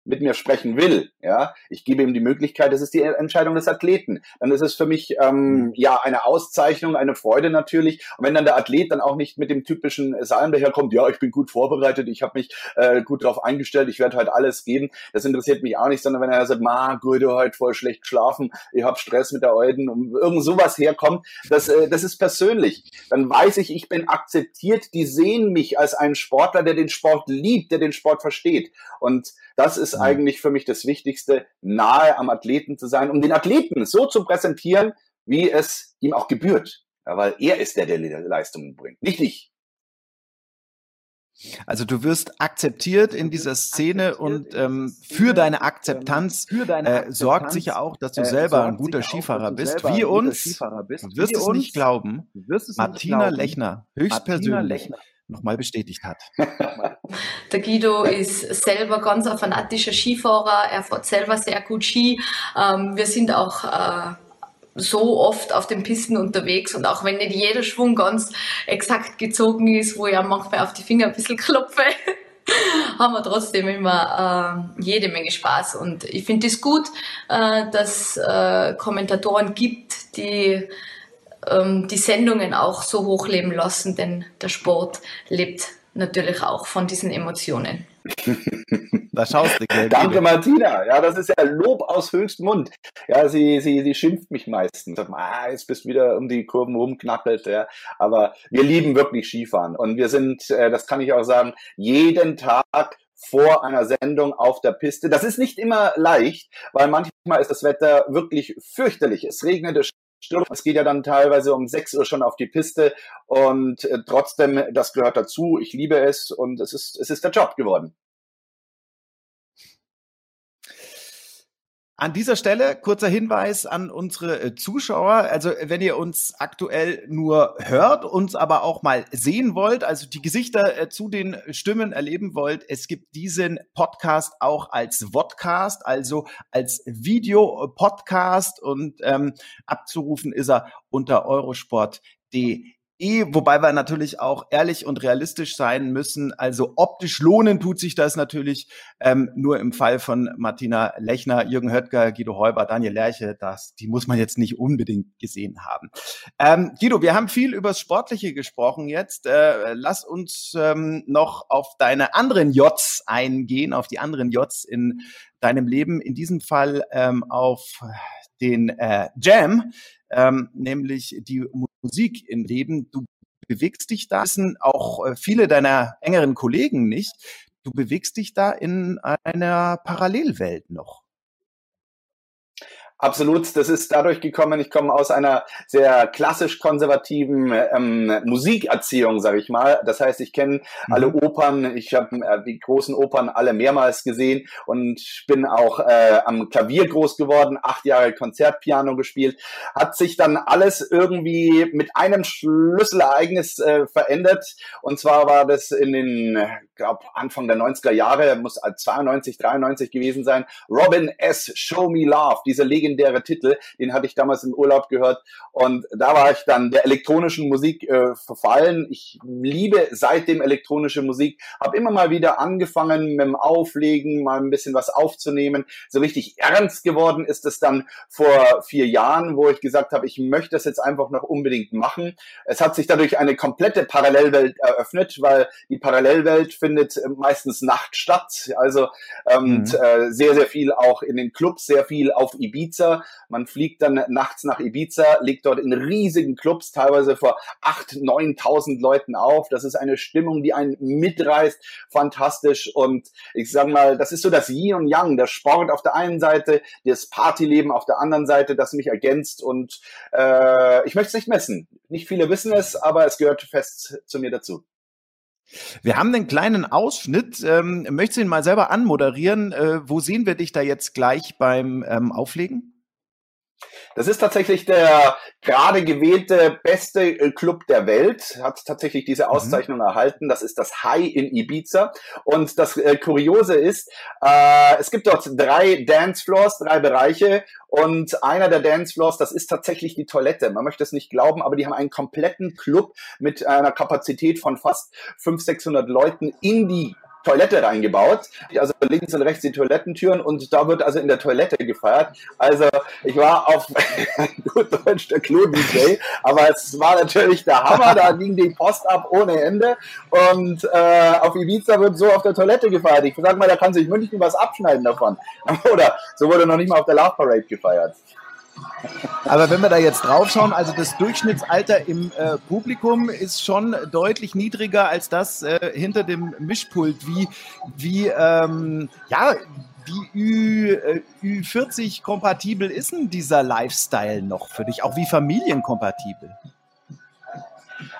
mit mir sprechen will, ja, ich gebe ihm die Möglichkeit, das ist die Entscheidung des Athleten. Dann ist es für mich ähm, mhm. ja eine Auszeichnung, eine Freude natürlich. Und wenn dann der Athlet dann auch nicht mit dem typischen Salm daherkommt, ja, ich bin gut vorbereitet, ich habe mich äh, gut darauf eingestellt, ich werde heute alles geben, das interessiert mich auch nicht, sondern wenn er sagt, ma, gut, du heute voll schlecht geschlafen, ich habe Stress mit der Euden und irgend sowas herkommt, das, äh, das ist persönlich. Dann weiß ich, ich bin akzeptiert, die sehen mich als einen Sportler, der den Sport liebt, der den Sport versteht. Und das ist mhm. eigentlich für mich das Wichtigste, nahe am Athleten zu sein, um den Athleten so zu präsentieren, wie es ihm auch gebührt. Ja, weil er ist der, der die Leistungen bringt, nicht ich. Also du wirst akzeptiert in dieser Szene und ähm, für deine Akzeptanz äh, sorgt sicher auch, dass du äh, selber ein guter Skifahrer bist. Wie uns, du wirst es nicht glauben, Martina Lechner höchstpersönlich nochmal bestätigt hat. [laughs] Der Guido ist selber ganz ein fanatischer Skifahrer, er fährt selber sehr gut Ski. Ähm, wir sind auch äh, so oft auf den Pisten unterwegs und auch wenn nicht jeder Schwung ganz exakt gezogen ist, wo ich auch manchmal auf die Finger ein bisschen [laughs] klopfe, haben wir trotzdem immer äh, jede Menge Spaß. Und ich finde es das gut, äh, dass äh, Kommentatoren gibt, die ähm, die Sendungen auch so hochleben lassen, denn der Sport lebt natürlich auch von diesen Emotionen. [laughs] da schaust du, gell? Danke, Martina. Ja, das ist ja Lob aus höchstem Mund. Ja, sie, sie, sie schimpft mich meistens. Ah, jetzt bist du wieder um die Kurven rumknackelt. Ja. Aber wir lieben wirklich Skifahren. Und wir sind, äh, das kann ich auch sagen, jeden Tag vor einer Sendung auf der Piste. Das ist nicht immer leicht, weil manchmal ist das Wetter wirklich fürchterlich. Es regnet, es Sturm. Es geht ja dann teilweise um 6 Uhr schon auf die Piste und äh, trotzdem, das gehört dazu. Ich liebe es und es ist, es ist der Job geworden. An dieser Stelle kurzer Hinweis an unsere äh, Zuschauer. Also wenn ihr uns aktuell nur hört, uns aber auch mal sehen wollt, also die Gesichter äh, zu den Stimmen erleben wollt, es gibt diesen Podcast auch als Vodcast, also als Video-Podcast und ähm, abzurufen ist er unter eurosport.de Eh, wobei wir natürlich auch ehrlich und realistisch sein müssen. Also optisch lohnen tut sich das natürlich ähm, nur im Fall von Martina Lechner, Jürgen Höttger, Guido Heuber, Daniel Lerche. Das, die muss man jetzt nicht unbedingt gesehen haben. Ähm, Guido, wir haben viel übers Sportliche gesprochen jetzt. Äh, lass uns ähm, noch auf deine anderen Jots eingehen, auf die anderen Jots in deinem Leben. In diesem Fall ähm, auf den äh, Jam, ähm, nämlich die Musik im Leben. Du bewegst dich da, wissen auch äh, viele deiner engeren Kollegen nicht. Du bewegst dich da in einer Parallelwelt noch. Absolut, das ist dadurch gekommen, ich komme aus einer sehr klassisch konservativen ähm, Musikerziehung, sage ich mal. Das heißt, ich kenne mhm. alle Opern, ich habe äh, die großen Opern alle mehrmals gesehen und bin auch äh, am Klavier groß geworden, acht Jahre Konzertpiano gespielt. Hat sich dann alles irgendwie mit einem Schlüsselereignis äh, verändert. Und zwar war das in den, glaube Anfang der 90er Jahre, muss 92, 93 gewesen sein. Robin S. Show Me Love, diese legendäre Titel, den hatte ich damals im Urlaub gehört und da war ich dann der elektronischen Musik äh, verfallen. Ich liebe seitdem elektronische Musik, habe immer mal wieder angefangen mit dem Auflegen, mal ein bisschen was aufzunehmen. So richtig ernst geworden ist es dann vor vier Jahren, wo ich gesagt habe, ich möchte das jetzt einfach noch unbedingt machen. Es hat sich dadurch eine komplette Parallelwelt eröffnet, weil die Parallelwelt findet meistens Nacht statt. Also ähm, mhm. äh, sehr, sehr viel auch in den Clubs, sehr viel auf Ibiza Ibiza. Man fliegt dann nachts nach Ibiza, legt dort in riesigen Clubs, teilweise vor 8.000, 9.000 Leuten auf. Das ist eine Stimmung, die einen mitreißt, fantastisch. Und ich sage mal, das ist so das Yin und Yang, der Sport auf der einen Seite, das Partyleben auf der anderen Seite, das mich ergänzt. Und äh, ich möchte es nicht messen. Nicht viele wissen es, aber es gehört fest zu mir dazu. Wir haben einen kleinen Ausschnitt. Ähm, möchtest du ihn mal selber anmoderieren? Äh, wo sehen wir dich da jetzt gleich beim ähm, Auflegen? Das ist tatsächlich der gerade gewählte beste äh, Club der Welt, hat tatsächlich diese mhm. Auszeichnung mhm. erhalten. Das ist das High in Ibiza. Und das äh, Kuriose ist, äh, es gibt dort drei Dancefloors, drei Bereiche. Und einer der Dancefloors, das ist tatsächlich die Toilette. Man möchte es nicht glauben, aber die haben einen kompletten Club mit einer Kapazität von fast 500, 600 Leuten in die Toilette reingebaut. Also links und rechts die Toilettentüren und da wird also in der Toilette gefeiert. Also ich war auf [laughs] gut Deutsch der Klo-DJ, aber es war natürlich der Hammer, da [laughs] ging die Post ab ohne Ende und äh, auf Ibiza wird so auf der Toilette gefeiert. Ich sag mal, da kann sich München was abschneiden davon. [laughs] Oder so wurde noch nicht mal auf der Love Parade gefeiert. Aber wenn wir da jetzt drauf schauen, also das Durchschnittsalter im äh, Publikum ist schon deutlich niedriger als das äh, hinter dem Mischpult. Wie, wie ähm, ja, wie Ü, äh, Ü40 kompatibel ist denn dieser Lifestyle noch für dich? Auch wie familienkompatibel?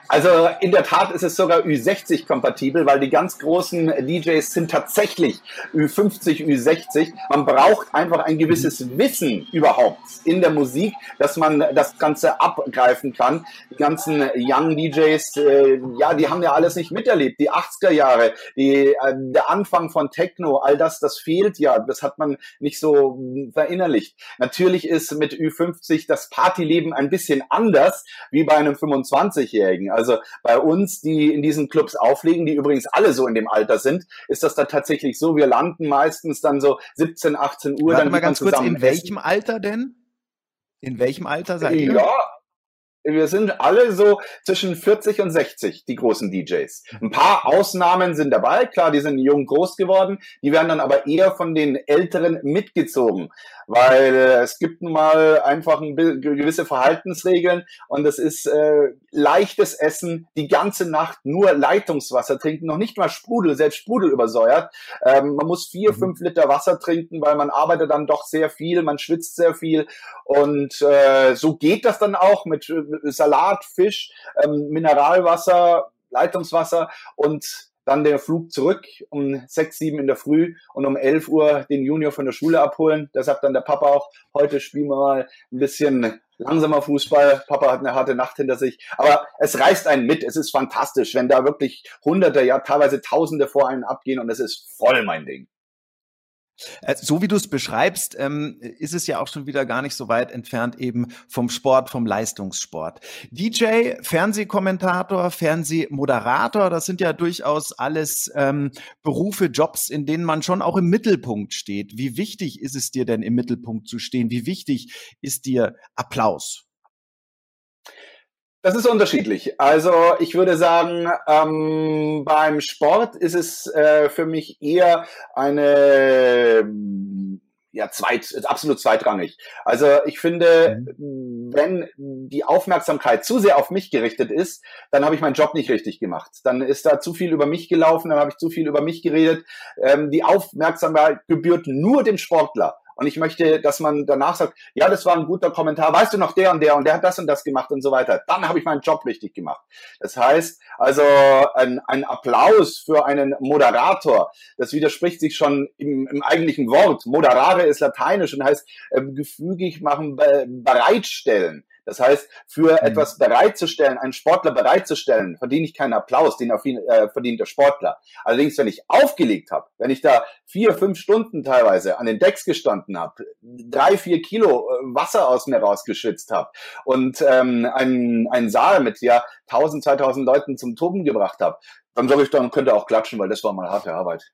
Also in der Tat ist es sogar Ü60 kompatibel, weil die ganz großen DJs sind tatsächlich Ü50, Ü60. Man braucht einfach ein gewisses Wissen überhaupt in der Musik, dass man das Ganze abgreifen kann. Die ganzen Young DJs, äh, ja, die haben ja alles nicht miterlebt. Die 80er Jahre, die, äh, der Anfang von Techno, all das, das fehlt ja. Das hat man nicht so verinnerlicht. Natürlich ist mit Ü50 das Partyleben ein bisschen anders wie bei einem 25-Jährigen. Also bei uns, die in diesen Clubs auflegen, die übrigens alle so in dem Alter sind, ist das da tatsächlich so. Wir landen meistens dann so 17, 18 Uhr. Warte dann mal ganz kurz, in welchem Alter denn? In welchem Alter seid ihr? Ja, wir sind alle so zwischen 40 und 60, die großen DJs. Ein paar Ausnahmen sind dabei, klar, die sind jung groß geworden, die werden dann aber eher von den Älteren mitgezogen, weil es gibt nun mal einfach ein, gewisse Verhaltensregeln und das ist äh, leichtes Essen, die ganze Nacht nur Leitungswasser trinken, noch nicht mal Sprudel, selbst Sprudel übersäuert. Ähm, man muss vier, mhm. fünf Liter Wasser trinken, weil man arbeitet dann doch sehr viel, man schwitzt sehr viel und äh, so geht das dann auch mit Salat, Fisch, ähm, Mineralwasser, Leitungswasser und dann der Flug zurück um sechs, sieben in der Früh und um elf Uhr den Junior von der Schule abholen. Sagt dann der Papa auch, heute spielen wir mal ein bisschen langsamer Fußball. Papa hat eine harte Nacht hinter sich. Aber es reißt einen mit. Es ist fantastisch, wenn da wirklich Hunderte, ja teilweise Tausende vor einen abgehen und es ist voll mein Ding. Äh, so wie du es beschreibst, ähm, ist es ja auch schon wieder gar nicht so weit entfernt eben vom Sport, vom Leistungssport. DJ, Fernsehkommentator, Fernsehmoderator, das sind ja durchaus alles ähm, Berufe, Jobs, in denen man schon auch im Mittelpunkt steht. Wie wichtig ist es dir denn im Mittelpunkt zu stehen? Wie wichtig ist dir Applaus? Das ist unterschiedlich. Also ich würde sagen, ähm, beim Sport ist es äh, für mich eher eine ja, zweit, absolut zweitrangig. Also ich finde, mhm. wenn die Aufmerksamkeit zu sehr auf mich gerichtet ist, dann habe ich meinen Job nicht richtig gemacht. Dann ist da zu viel über mich gelaufen, dann habe ich zu viel über mich geredet. Ähm, die Aufmerksamkeit gebührt nur dem Sportler. Und ich möchte, dass man danach sagt, ja, das war ein guter Kommentar, weißt du noch der und der und der hat das und das gemacht und so weiter. Dann habe ich meinen Job richtig gemacht. Das heißt, also ein, ein Applaus für einen Moderator, das widerspricht sich schon im, im eigentlichen Wort. Moderare ist lateinisch und heißt äh, gefügig machen, bereitstellen. Das heißt, für mhm. etwas bereitzustellen, einen Sportler bereitzustellen, verdiene ich keinen Applaus, den äh, verdient der Sportler. Allerdings, wenn ich aufgelegt habe, wenn ich da vier, fünf Stunden teilweise an den Decks gestanden habe, drei, vier Kilo äh, Wasser aus mir rausgeschützt habe und ähm, einen, einen Saal mit ja 1000, 2000 Leuten zum Toben gebracht habe, dann sage ich, dann könnte auch klatschen, weil das war mal harte Arbeit.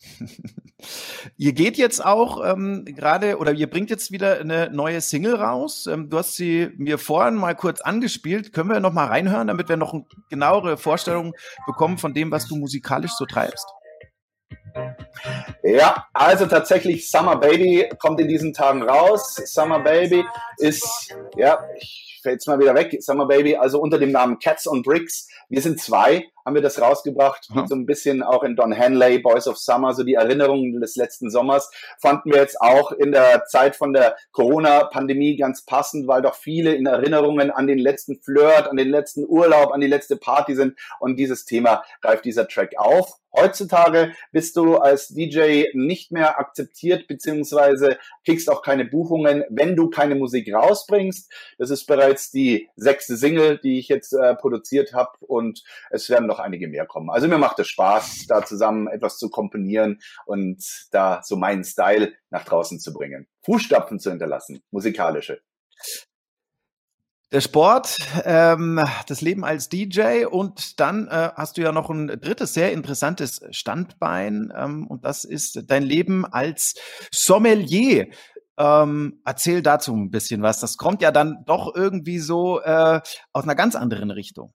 [laughs] ihr geht jetzt auch ähm, gerade oder ihr bringt jetzt wieder eine neue Single raus. Ähm, du hast sie mir vorhin mal kurz angespielt. Können wir noch mal reinhören, damit wir noch eine genauere Vorstellung bekommen von dem, was du musikalisch so treibst? Ja, also tatsächlich Summer Baby kommt in diesen Tagen raus. Summer Baby ist, ja, ich fällt mal wieder weg. Summer Baby, also unter dem Namen Cats on Bricks. Wir sind zwei haben wir das rausgebracht, mhm. so ein bisschen auch in Don Henley, Boys of Summer, so die Erinnerungen des letzten Sommers, fanden wir jetzt auch in der Zeit von der Corona-Pandemie ganz passend, weil doch viele in Erinnerungen an den letzten Flirt, an den letzten Urlaub, an die letzte Party sind und dieses Thema greift dieser Track auf. Heutzutage bist du als DJ nicht mehr akzeptiert, beziehungsweise kriegst auch keine Buchungen, wenn du keine Musik rausbringst. Das ist bereits die sechste Single, die ich jetzt äh, produziert habe und es werden noch noch einige mehr kommen. Also mir macht es Spaß, da zusammen etwas zu komponieren und da so meinen Style nach draußen zu bringen. Fußstapfen zu hinterlassen, musikalische. Der Sport, ähm, das Leben als DJ und dann äh, hast du ja noch ein drittes sehr interessantes Standbein ähm, und das ist dein Leben als Sommelier. Ähm, erzähl dazu ein bisschen was. Das kommt ja dann doch irgendwie so äh, aus einer ganz anderen Richtung.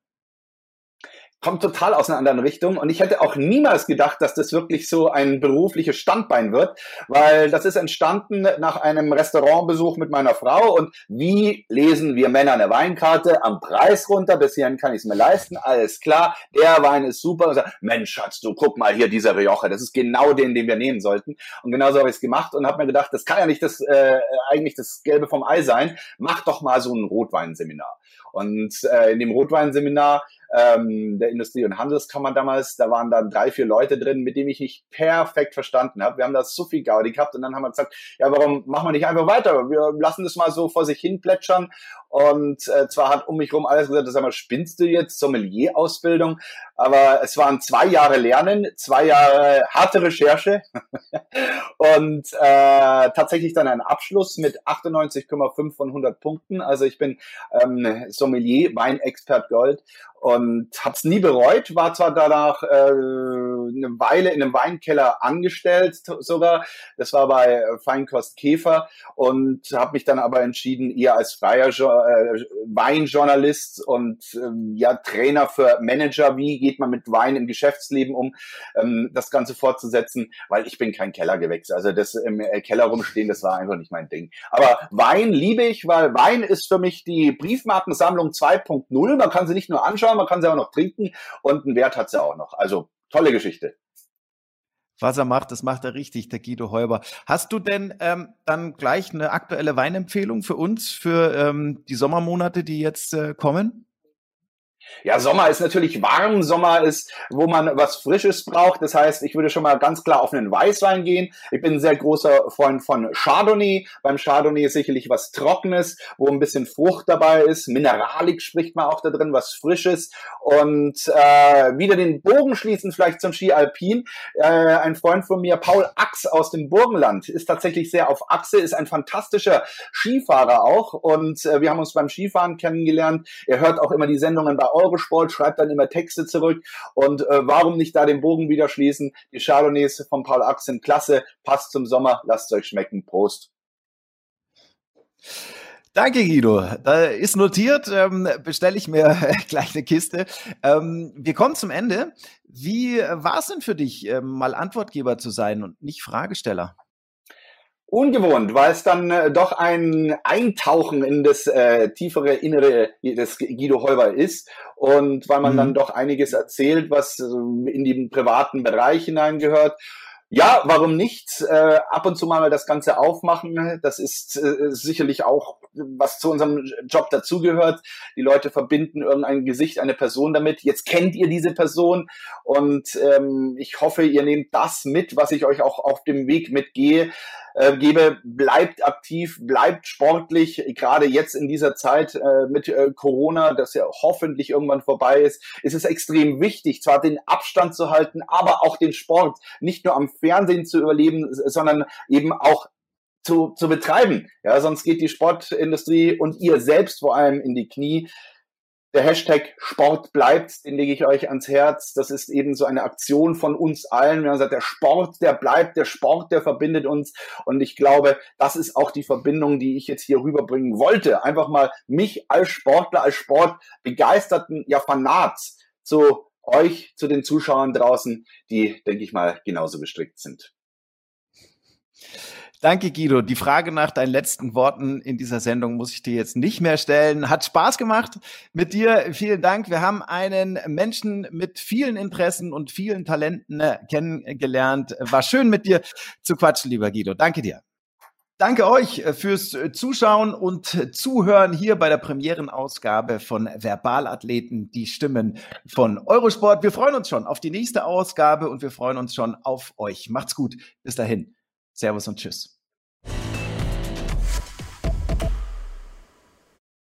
Kommt total aus einer anderen Richtung. Und ich hätte auch niemals gedacht, dass das wirklich so ein berufliches Standbein wird, weil das ist entstanden nach einem Restaurantbesuch mit meiner Frau. Und wie lesen wir Männer eine Weinkarte? Am Preis runter, bis hierhin kann ich es mir leisten. Alles klar, der Wein ist super. Und sagt, Mensch, Schatz, du guck mal hier, dieser Rioja, das ist genau den, den wir nehmen sollten. Und genauso habe ich es gemacht und habe mir gedacht, das kann ja nicht das äh, eigentlich das Gelbe vom Ei sein. Mach doch mal so ein Rotweinseminar. Und äh, in dem Rotweinseminar ähm, der Industrie- und Handelskammer damals, da waren dann drei, vier Leute drin, mit denen ich mich perfekt verstanden habe. Wir haben da so viel Gaudi gehabt und dann haben wir gesagt, ja, warum machen wir nicht einfach weiter? Wir lassen das mal so vor sich hin plätschern. Und äh, zwar hat um mich rum alles gesagt, sag mal, spinnst du jetzt Sommelier-Ausbildung? Aber es waren zwei Jahre Lernen, zwei Jahre harte Recherche [laughs] und äh, tatsächlich dann ein Abschluss mit 98,5 von 100 Punkten. Also ich bin ähm, Sommelier, Weinexpert Gold und habe es nie bereut. War zwar danach äh, eine Weile in einem Weinkeller angestellt sogar. Das war bei Feinkost Käfer und habe mich dann aber entschieden, eher als freier jo äh, Weinjournalist und ähm, ja Trainer für Manager, wie geht man mit Wein im Geschäftsleben um, ähm, das Ganze fortzusetzen, weil ich bin kein Kellergewächs. Also das im Keller rumstehen, das war einfach nicht mein Ding. Aber Wein liebe ich, weil Wein ist für mich die Briefmarkensammlung 2.0. Man kann sie nicht nur anschauen, man kann sie auch noch trinken und einen Wert hat sie auch noch. Also tolle Geschichte. Was er macht, das macht er richtig, der Guido Heuber. Hast du denn ähm, dann gleich eine aktuelle Weinempfehlung für uns, für ähm, die Sommermonate, die jetzt äh, kommen? Ja, Sommer ist natürlich warm. Sommer ist, wo man was Frisches braucht. Das heißt, ich würde schon mal ganz klar auf einen Weißwein gehen. Ich bin ein sehr großer Freund von Chardonnay. Beim Chardonnay ist sicherlich was Trockenes, wo ein bisschen Frucht dabei ist. Mineralik spricht man auch da drin, was Frisches. Und äh, wieder den Bogen schließen, vielleicht zum Ski Alpin. Äh, ein Freund von mir, Paul Ax aus dem Burgenland, ist tatsächlich sehr auf Achse, ist ein fantastischer Skifahrer auch. Und äh, wir haben uns beim Skifahren kennengelernt. Er hört auch immer die Sendungen bei Eurosport, schreibt dann immer Texte zurück. Und äh, warum nicht da den Bogen wieder schließen? Die Chardonnays von Paul Ax sind klasse, passt zum Sommer, lasst euch schmecken. Prost. Danke, Guido. Da ist notiert, ähm, bestelle ich mir gleich [laughs] eine Kiste. Ähm, wir kommen zum Ende. Wie war es denn für dich, ähm, mal Antwortgeber zu sein und nicht Fragesteller? Ungewohnt, weil es dann äh, doch ein Eintauchen in das äh, tiefere Innere des Guido Heuber ist und weil man mhm. dann doch einiges erzählt, was äh, in den privaten Bereich hineingehört. Ja, warum nicht? Äh, ab und zu mal das Ganze aufmachen. Das ist äh, sicherlich auch, was zu unserem Job dazugehört. Die Leute verbinden irgendein Gesicht, eine Person damit. Jetzt kennt ihr diese Person und ähm, ich hoffe, ihr nehmt das mit, was ich euch auch auf dem Weg mitgehe äh, gebe, bleibt aktiv, bleibt sportlich. Gerade jetzt in dieser Zeit äh, mit äh, Corona, das ja hoffentlich irgendwann vorbei ist, ist es extrem wichtig, zwar den Abstand zu halten, aber auch den Sport nicht nur am Fernsehen zu überleben, sondern eben auch zu, zu betreiben. Ja, sonst geht die Sportindustrie und ihr selbst vor allem in die Knie. Der Hashtag Sport bleibt, den lege ich euch ans Herz. Das ist eben so eine Aktion von uns allen. Wir haben gesagt, der Sport, der bleibt, der Sport, der verbindet uns. Und ich glaube, das ist auch die Verbindung, die ich jetzt hier rüberbringen wollte. Einfach mal mich als Sportler, als Sportbegeisterten, ja Fanat zu euch, zu den Zuschauern draußen, die, denke ich mal, genauso gestrickt sind. Danke, Guido. Die Frage nach deinen letzten Worten in dieser Sendung muss ich dir jetzt nicht mehr stellen. Hat Spaß gemacht mit dir. Vielen Dank. Wir haben einen Menschen mit vielen Interessen und vielen Talenten äh, kennengelernt. War schön mit dir zu quatschen, lieber Guido. Danke dir. Danke euch äh, fürs äh, Zuschauen und Zuhören hier bei der Premierenausgabe von Verbalathleten, die Stimmen von Eurosport. Wir freuen uns schon auf die nächste Ausgabe und wir freuen uns schon auf euch. Macht's gut. Bis dahin. Servus und Tschüss.